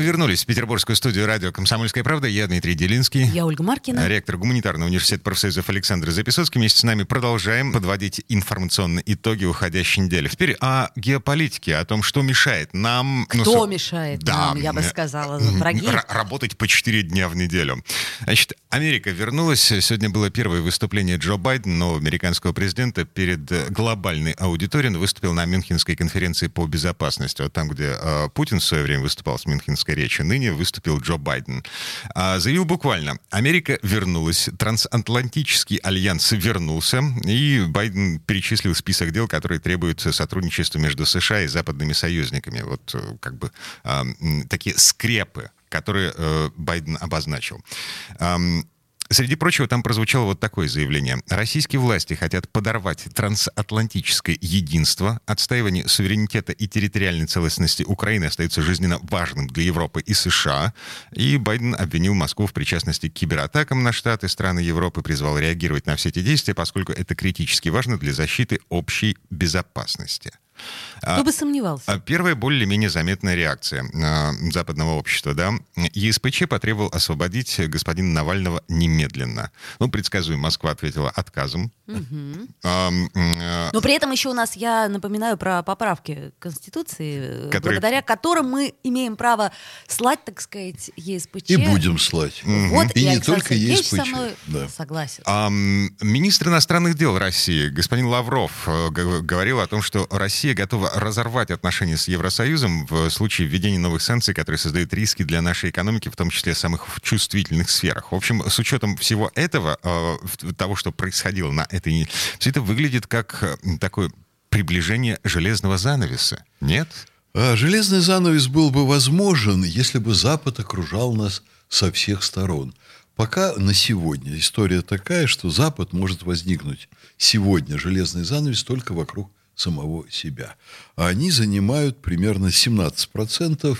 А мы вернулись в петербургскую студию радио «Комсомольская правда». Я Дмитрий Делинский. Я Ольга Маркина. Ректор гуманитарного университета профсоюзов Александр Записоцкий. Вместе с нами продолжаем подводить информационные итоги уходящей недели. Теперь о геополитике, о том, что мешает нам... Кто ну, мешает да, нам, я бы сказала, враги? Работать по 4 дня в неделю. Значит, Америка вернулась. Сегодня было первое выступление Джо Байдена, нового американского президента, перед глобальной аудиторией. Он выступил на Мюнхенской конференции по безопасности. Вот там, где э, Путин в свое время выступал с Мюнхен Мюнхенской речи ныне выступил Джо Байден. А, заявил буквально, Америка вернулась, трансатлантический альянс вернулся, и Байден перечислил список дел, которые требуют сотрудничества между США и западными союзниками. Вот э, как бы а, такие скрепы которые э, Байден обозначил. Среди прочего, там прозвучало вот такое заявление. Российские власти хотят подорвать трансатлантическое единство. Отстаивание суверенитета и территориальной целостности Украины остается жизненно важным для Европы и США. И Байден обвинил Москву в причастности к кибератакам на Штаты, страны Европы, призвал реагировать на все эти действия, поскольку это критически важно для защиты общей безопасности. А, Кто бы сомневался. А, первая более-менее заметная реакция а, западного общества, да. ЕСПЧ потребовал освободить господина Навального немедленно. Ну, предсказуемо, Москва ответила отказом. Угу. А, а... Но при этом еще у нас, я напоминаю про поправки Конституции, Которые... благодаря которым мы имеем право слать, так сказать, ЕСПЧ. И будем слать. Вот, и, и не только ЕСПЧ. со мной да. согласен. А, министр иностранных дел России, господин Лавров, э, говорил о том, что Россия Россия готова разорвать отношения с Евросоюзом в случае введения новых санкций, которые создают риски для нашей экономики, в том числе самых чувствительных сферах. В общем, с учетом всего этого, э, того, что происходило на этой... Все это выглядит как э, такое приближение железного занавеса. Нет? А железный занавес был бы возможен, если бы Запад окружал нас со всех сторон. Пока на сегодня история такая, что Запад может возникнуть сегодня железный занавес только вокруг самого себя. А они занимают примерно 17%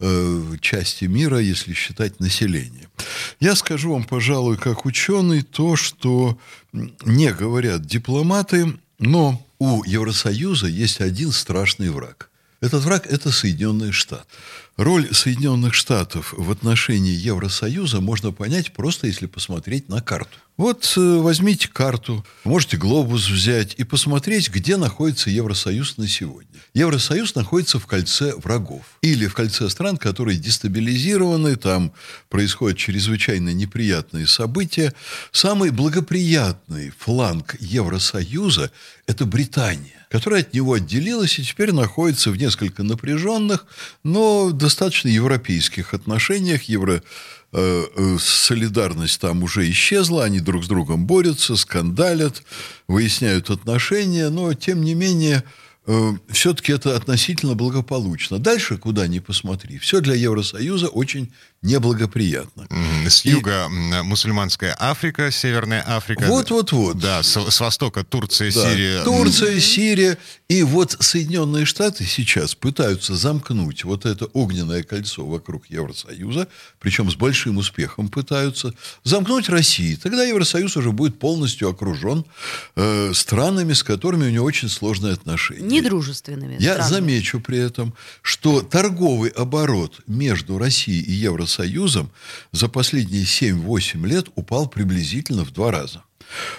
э, части мира, если считать население. Я скажу вам, пожалуй, как ученый, то, что не говорят дипломаты, но у Евросоюза есть один страшный враг. Этот враг – это Соединенные Штаты. Роль Соединенных Штатов в отношении Евросоюза можно понять просто если посмотреть на карту. Вот э, возьмите карту, можете глобус взять и посмотреть, где находится Евросоюз на сегодня. Евросоюз находится в кольце врагов. Или в кольце стран, которые дестабилизированы, там происходят чрезвычайно неприятные события. Самый благоприятный фланг Евросоюза – это Британия, которая от него отделилась и теперь находится в несколько напряженных, но достаточно европейских отношениях. Евро Э, э, солидарность там уже исчезла, они друг с другом борются, скандалят, выясняют отношения, но тем не менее Э, все-таки это относительно благополучно. Дальше, куда ни посмотри, все для Евросоюза очень неблагоприятно. С юга и... мусульманская Африка, Северная Африка. Вот-вот-вот. Да, с, с востока Турция, да. Сирия. Турция, Сирия. И вот Соединенные Штаты сейчас пытаются замкнуть вот это огненное кольцо вокруг Евросоюза, причем с большим успехом пытаются, замкнуть Россию. Тогда Евросоюз уже будет полностью окружен э, странами, с которыми у него очень сложные отношения недружественными. Я странами. замечу при этом, что торговый оборот между Россией и Евросоюзом за последние 7-8 лет упал приблизительно в два раза.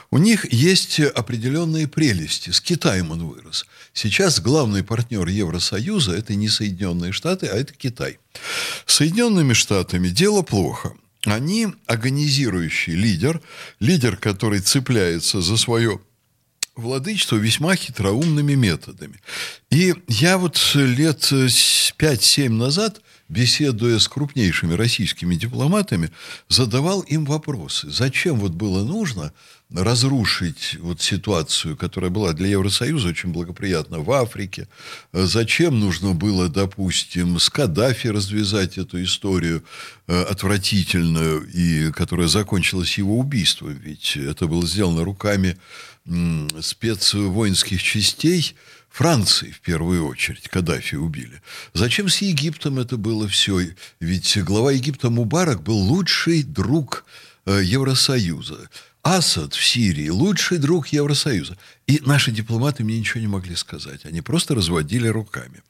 У них есть определенные прелести. С Китаем он вырос. Сейчас главный партнер Евросоюза – это не Соединенные Штаты, а это Китай. С Соединенными Штатами дело плохо. Они агонизирующий лидер, лидер, который цепляется за свое владычество весьма хитроумными методами. И я вот лет 5-7 назад, беседуя с крупнейшими российскими дипломатами, задавал им вопросы. Зачем вот было нужно разрушить вот ситуацию, которая была для Евросоюза очень благоприятна в Африке? Зачем нужно было, допустим, с Каддафи развязать эту историю э, отвратительную, и которая закончилась его убийством? Ведь это было сделано руками спецвоинских частей Франции в первую очередь, Каддафи убили. Зачем с Египтом это было все? Ведь глава Египта Мубарак был лучший друг э, Евросоюза. Асад в Сирии лучший друг Евросоюза. И наши дипломаты мне ничего не могли сказать. Они просто разводили руками.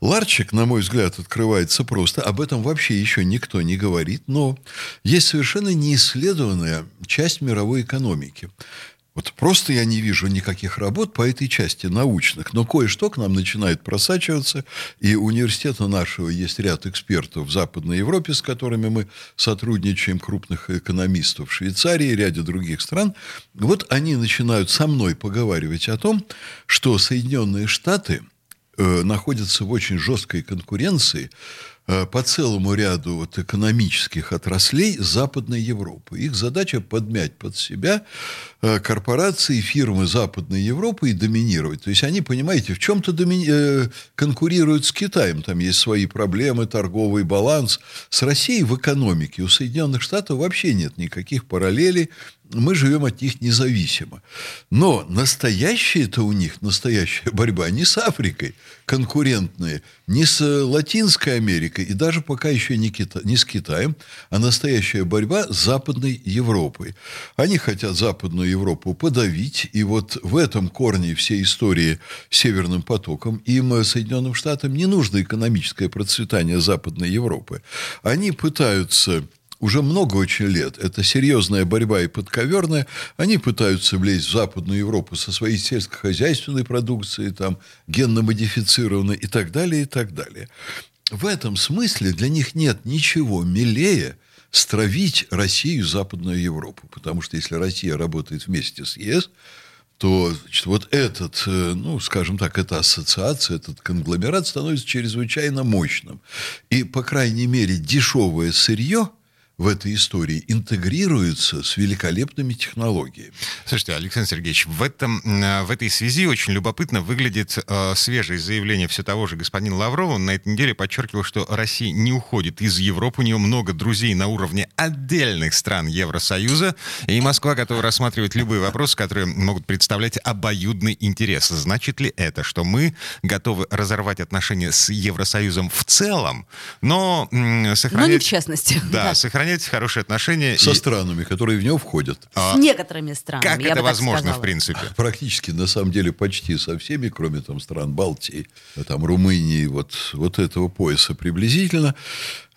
Ларчик, на мой взгляд, открывается просто. Об этом вообще еще никто не говорит. Но есть совершенно неисследованная часть мировой экономики. Вот просто я не вижу никаких работ по этой части научных, но кое-что к нам начинает просачиваться, и университета нашего есть ряд экспертов в Западной Европе, с которыми мы сотрудничаем, крупных экономистов в Швейцарии и ряде других стран. Вот они начинают со мной поговаривать о том, что Соединенные Штаты э, находятся в очень жесткой конкуренции Э, по целому ряду вот экономических отраслей Западной Европы. Их задача подмять под себя корпорации, фирмы Западной Европы и доминировать. То есть они, понимаете, в чем-то доми... Э, конкурируют с Китаем. Там есть свои проблемы, торговый баланс. С Россией в экономике у Соединенных Штатов вообще нет никаких параллелей мы живем от них независимо. Но настоящая это у них, настоящая борьба не с Африкой, конкурентные, не с Латинской Америкой и даже пока еще не, Кита, не с Китаем, а настоящая борьба с Западной Европой. Они хотят Западную Европу подавить, и вот в этом корне всей истории с Северным потоком им, Соединенным Штатам, не нужно экономическое процветание Западной Европы. Они пытаются уже много очень лет. Это серьезная борьба и подковерная. Они пытаются влезть в Западную Европу со своей сельскохозяйственной продукцией, там, генно-модифицированной и так далее, и так далее. В этом смысле для них нет ничего милее, стравить Россию Западную Европу. Потому что если Россия работает вместе с ЕС, то значит, вот этот, э, ну, скажем так, эта ассоциация, этот конгломерат становится чрезвычайно мощным. И, по крайней мере, дешевое сырье – в этой истории интегрируются с великолепными технологиями. Слушайте, Александр Сергеевич, в, этом, э, в этой связи очень любопытно выглядит э, свежее заявление все того же господина Лаврова. Он на этой неделе подчеркивал, что Россия не уходит из Европы, у нее много друзей на уровне отдельных стран Евросоюза, и Москва готова рассматривать любые вопросы, которые могут представлять обоюдный интерес. Значит ли это, что мы готовы разорвать отношения с Евросоюзом в целом, но сохранять... Но не в частности. Да, да. сохранять сохранять хорошие отношения. Со и... странами, которые в него входят. А, с некоторыми странами. Как это возможно, в принципе? Практически, на самом деле, почти со всеми, кроме там стран Балтии, там Румынии, вот, вот этого пояса приблизительно.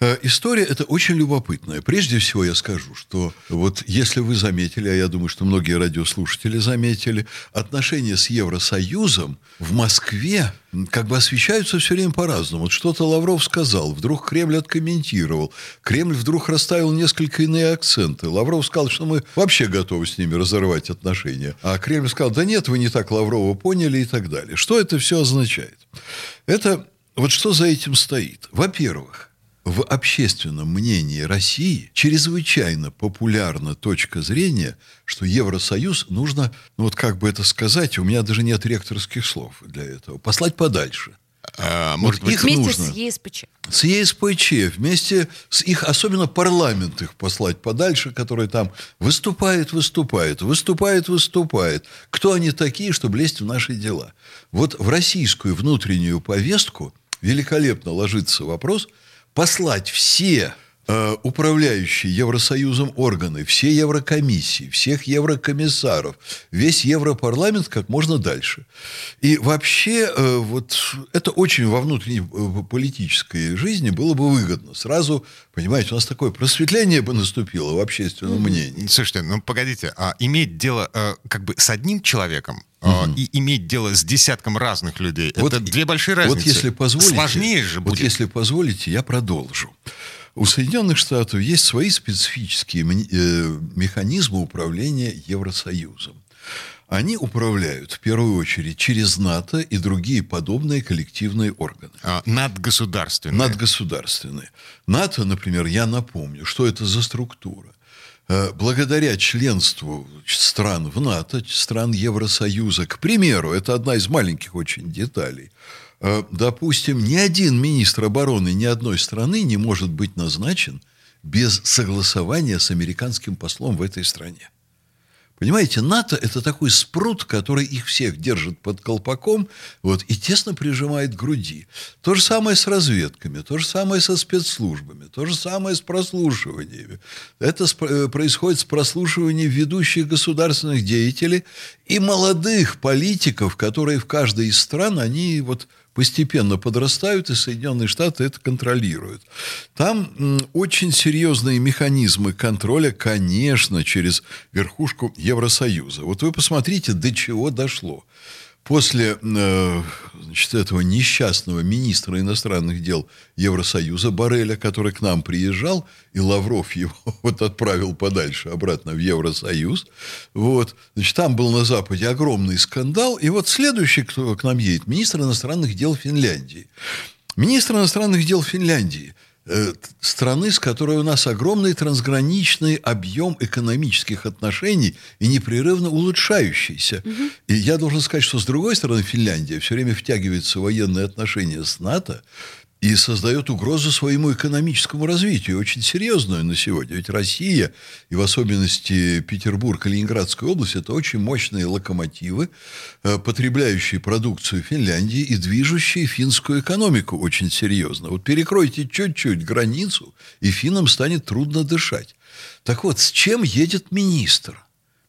Э, история эта очень любопытная. Прежде всего я скажу, что вот если вы заметили, а я думаю, что многие радиослушатели заметили, отношения с Евросоюзом в Москве как бы освещаются все время по-разному. Вот что-то Лавров сказал, вдруг Кремль откомментировал, Кремль вдруг расставил несколько иные акценты. Лавров сказал, что мы вообще готовы с ними разорвать отношения. А Кремль сказал, да нет, вы не так Лаврова поняли и так далее. Что это все означает? Это вот что за этим стоит? Во-первых, в общественном мнении России чрезвычайно популярна точка зрения, что Евросоюз нужно, ну вот как бы это сказать, у меня даже нет ректорских слов для этого, послать подальше. А, может вот быть, их вместе нужно. с ЕСПЧ. С ЕСПЧ, вместе с их, особенно парламент их послать подальше, который там выступает, выступает, выступает, выступает. Кто они такие, чтобы лезть в наши дела? Вот в российскую внутреннюю повестку великолепно ложится вопрос – послать все управляющие Евросоюзом органы, все Еврокомиссии, всех еврокомиссаров, весь Европарламент как можно дальше. И вообще э, вот это очень во внутренней э, политической жизни было бы выгодно. Сразу, понимаете, у нас такое просветление бы наступило в общественном мнении. Слушайте, ну погодите, а иметь дело э, как бы с одним человеком, угу. и иметь дело с десятком разных людей. Вот, это две большие разницы. Вот если позволите, Сложнее же будет. Вот если позволите, я продолжу. У Соединенных Штатов есть свои специфические э, механизмы управления Евросоюзом. Они управляют в первую очередь через НАТО и другие подобные коллективные органы. А, надгосударственные. Надгосударственные. НАТО, например, я напомню, что это за структура. Э, благодаря членству стран в НАТО, стран Евросоюза, к примеру, это одна из маленьких очень деталей, допустим, ни один министр обороны ни одной страны не может быть назначен без согласования с американским послом в этой стране. Понимаете, НАТО – это такой спрут, который их всех держит под колпаком вот, и тесно прижимает к груди. То же самое с разведками, то же самое со спецслужбами, то же самое с прослушиваниями. Это э, происходит с прослушиванием ведущих государственных деятелей и молодых политиков, которые в каждой из стран, они вот постепенно подрастают, и Соединенные Штаты это контролируют. Там очень серьезные механизмы контроля, конечно, через верхушку Евросоюза. Вот вы посмотрите, до чего дошло после э, значит, этого несчастного министра иностранных дел Евросоюза Бареля, который к нам приезжал, и Лавров его вот отправил подальше, обратно в Евросоюз, вот, значит, там был на Западе огромный скандал, и вот следующий, кто к нам едет, министр иностранных дел Финляндии. Министр иностранных дел Финляндии – страны, с которой у нас огромный трансграничный объем экономических отношений и непрерывно улучшающийся. Угу. И я должен сказать, что с другой стороны Финляндия все время втягивается в военные отношения с НАТО, и создает угрозу своему экономическому развитию, очень серьезную на сегодня. Ведь Россия, и в особенности Петербург Ленинградская область, это очень мощные локомотивы, э, потребляющие продукцию Финляндии и движущие финскую экономику очень серьезно. Вот перекройте чуть-чуть границу, и финнам станет трудно дышать. Так вот, с чем едет министр?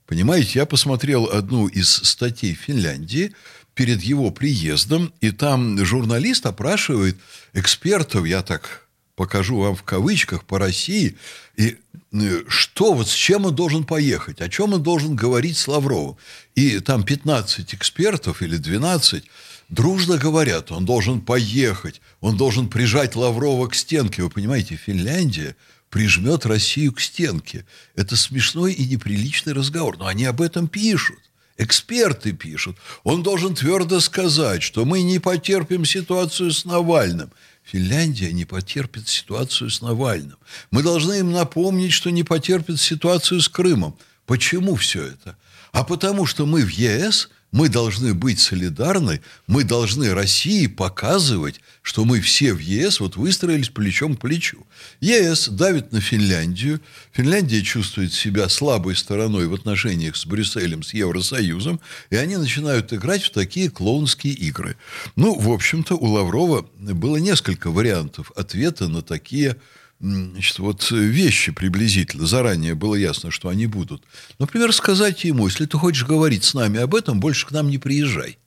Понимаете, я посмотрел одну из статей Финляндии – перед его приездом, и там журналист опрашивает экспертов, я так покажу вам в кавычках, по России, и э, что, вот с чем он должен поехать, о чем он должен говорить с Лавровым. И там 15 экспертов или 12 дружно говорят, он должен поехать, он должен прижать Лаврова к стенке. Вы понимаете, Финляндия прижмет Россию к стенке. Это смешной и неприличный разговор, но они об этом пишут. Эксперты пишут. Он должен твердо сказать, что мы не потерпим ситуацию с Навальным. Финляндия не потерпит ситуацию с Навальным. Мы должны им напомнить, что не потерпит ситуацию с Крымом. Почему все это? А потому что мы в ЕС мы должны быть солидарны, мы должны России показывать, что мы все в ЕС вот выстроились плечом к плечу. ЕС давит на Финляндию, Финляндия чувствует себя слабой стороной в отношениях с Брюсселем, с Евросоюзом, и они начинают играть в такие клоунские игры. Ну, в общем-то, у Лаврова было несколько вариантов ответа на такие значит, вот вещи приблизительно. Заранее было ясно, что они будут. Например, сказать ему, если ты хочешь говорить с нами об этом, больше к нам не приезжай.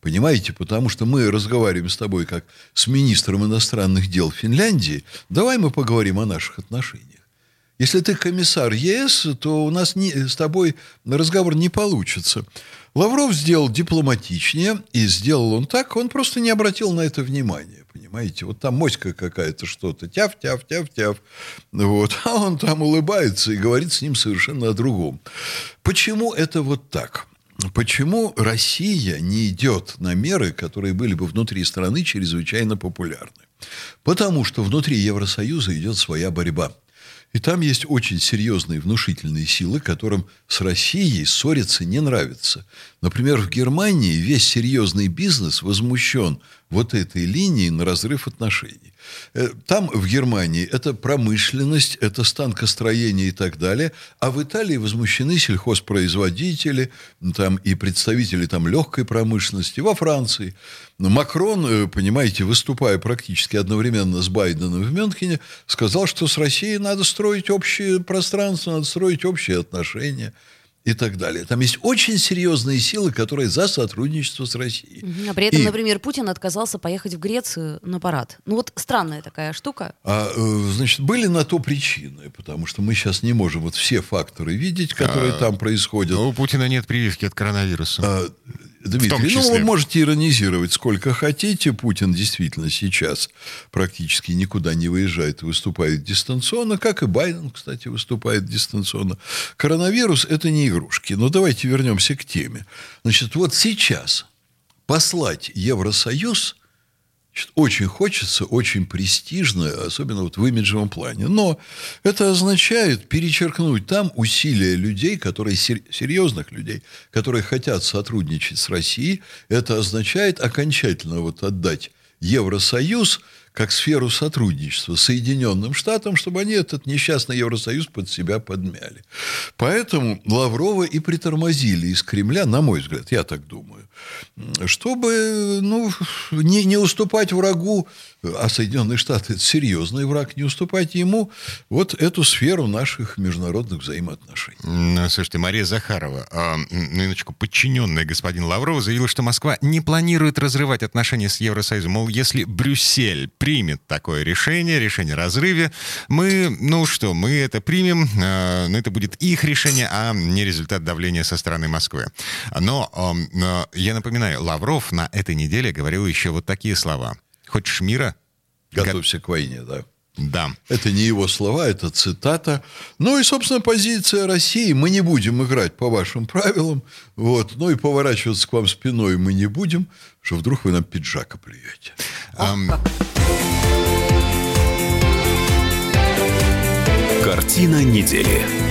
Понимаете? Потому что мы разговариваем с тобой как с министром иностранных дел Финляндии. Давай мы поговорим о наших отношениях. Если ты комиссар ЕС, то у нас не, с тобой разговор не получится. Лавров сделал дипломатичнее, и сделал он так, он просто не обратил на это внимания понимаете? Вот там моська какая-то что-то, тяв, тяв, тяв, тяв. Вот. А он там улыбается и говорит с ним совершенно о другом. Почему это вот так? Почему Россия не идет на меры, которые были бы внутри страны чрезвычайно популярны? Потому что внутри Евросоюза идет своя борьба. И там есть очень серьезные внушительные силы, которым с Россией ссориться не нравится. Например, в Германии весь серьезный бизнес возмущен вот этой линией на разрыв отношений. Э, там, в Германии, это промышленность, это станкостроение и так далее. А в Италии возмущены сельхозпроизводители там, и представители там, легкой промышленности. Во Франции. Макрон, э, понимаете, выступая практически одновременно с Байденом в Мюнхене, сказал, что с Россией надо строить общее пространство, надо строить общие отношения и так далее. Там есть очень серьезные силы, которые за сотрудничество с Россией. А при этом, и... например, Путин отказался поехать в Грецию на парад. Ну вот странная такая штука. А, э, значит, были на то причины, потому что мы сейчас не можем вот все факторы видеть, которые а, там происходят. Но у Путина нет прививки от коронавируса. А, Дмитрий, ну вы можете иронизировать сколько хотите. Путин действительно сейчас практически никуда не выезжает и выступает дистанционно, как и Байден, кстати, выступает дистанционно. Коронавирус – это не игрушки. Но давайте вернемся к теме. Значит, вот сейчас послать Евросоюз очень хочется, очень престижно, особенно вот в имиджевом плане. Но это означает перечеркнуть там усилия людей, которые, серьезных людей, которые хотят сотрудничать с Россией. Это означает окончательно вот отдать Евросоюз как сферу сотрудничества с Соединенным Штатам, чтобы они этот несчастный Евросоюз под себя подмяли. Поэтому Лаврова и притормозили из Кремля, на мой взгляд, я так думаю, чтобы ну, не, не уступать врагу, а Соединенные Штаты – это серьезный враг, не уступать ему вот эту сферу наших международных взаимоотношений. Ну, слушайте, Мария Захарова, э, минуточку, подчиненная господин Лаврова, заявила, что Москва не планирует разрывать отношения с Евросоюзом. Мол, если Брюссель примет такое решение, решение о разрыве, мы, ну что, мы это примем, э, но это будет их решение, а не результат давления со стороны Москвы. Но э, я напоминаю, Лавров на этой неделе говорил еще вот такие слова. Хочешь мира? Готовься к войне, да. Да. Это не его слова, это цитата. Ну и, собственно, позиция России. Мы не будем играть по вашим правилам. Вот. Ну и поворачиваться к вам спиной мы не будем, что вдруг вы нам пиджак Картина недели.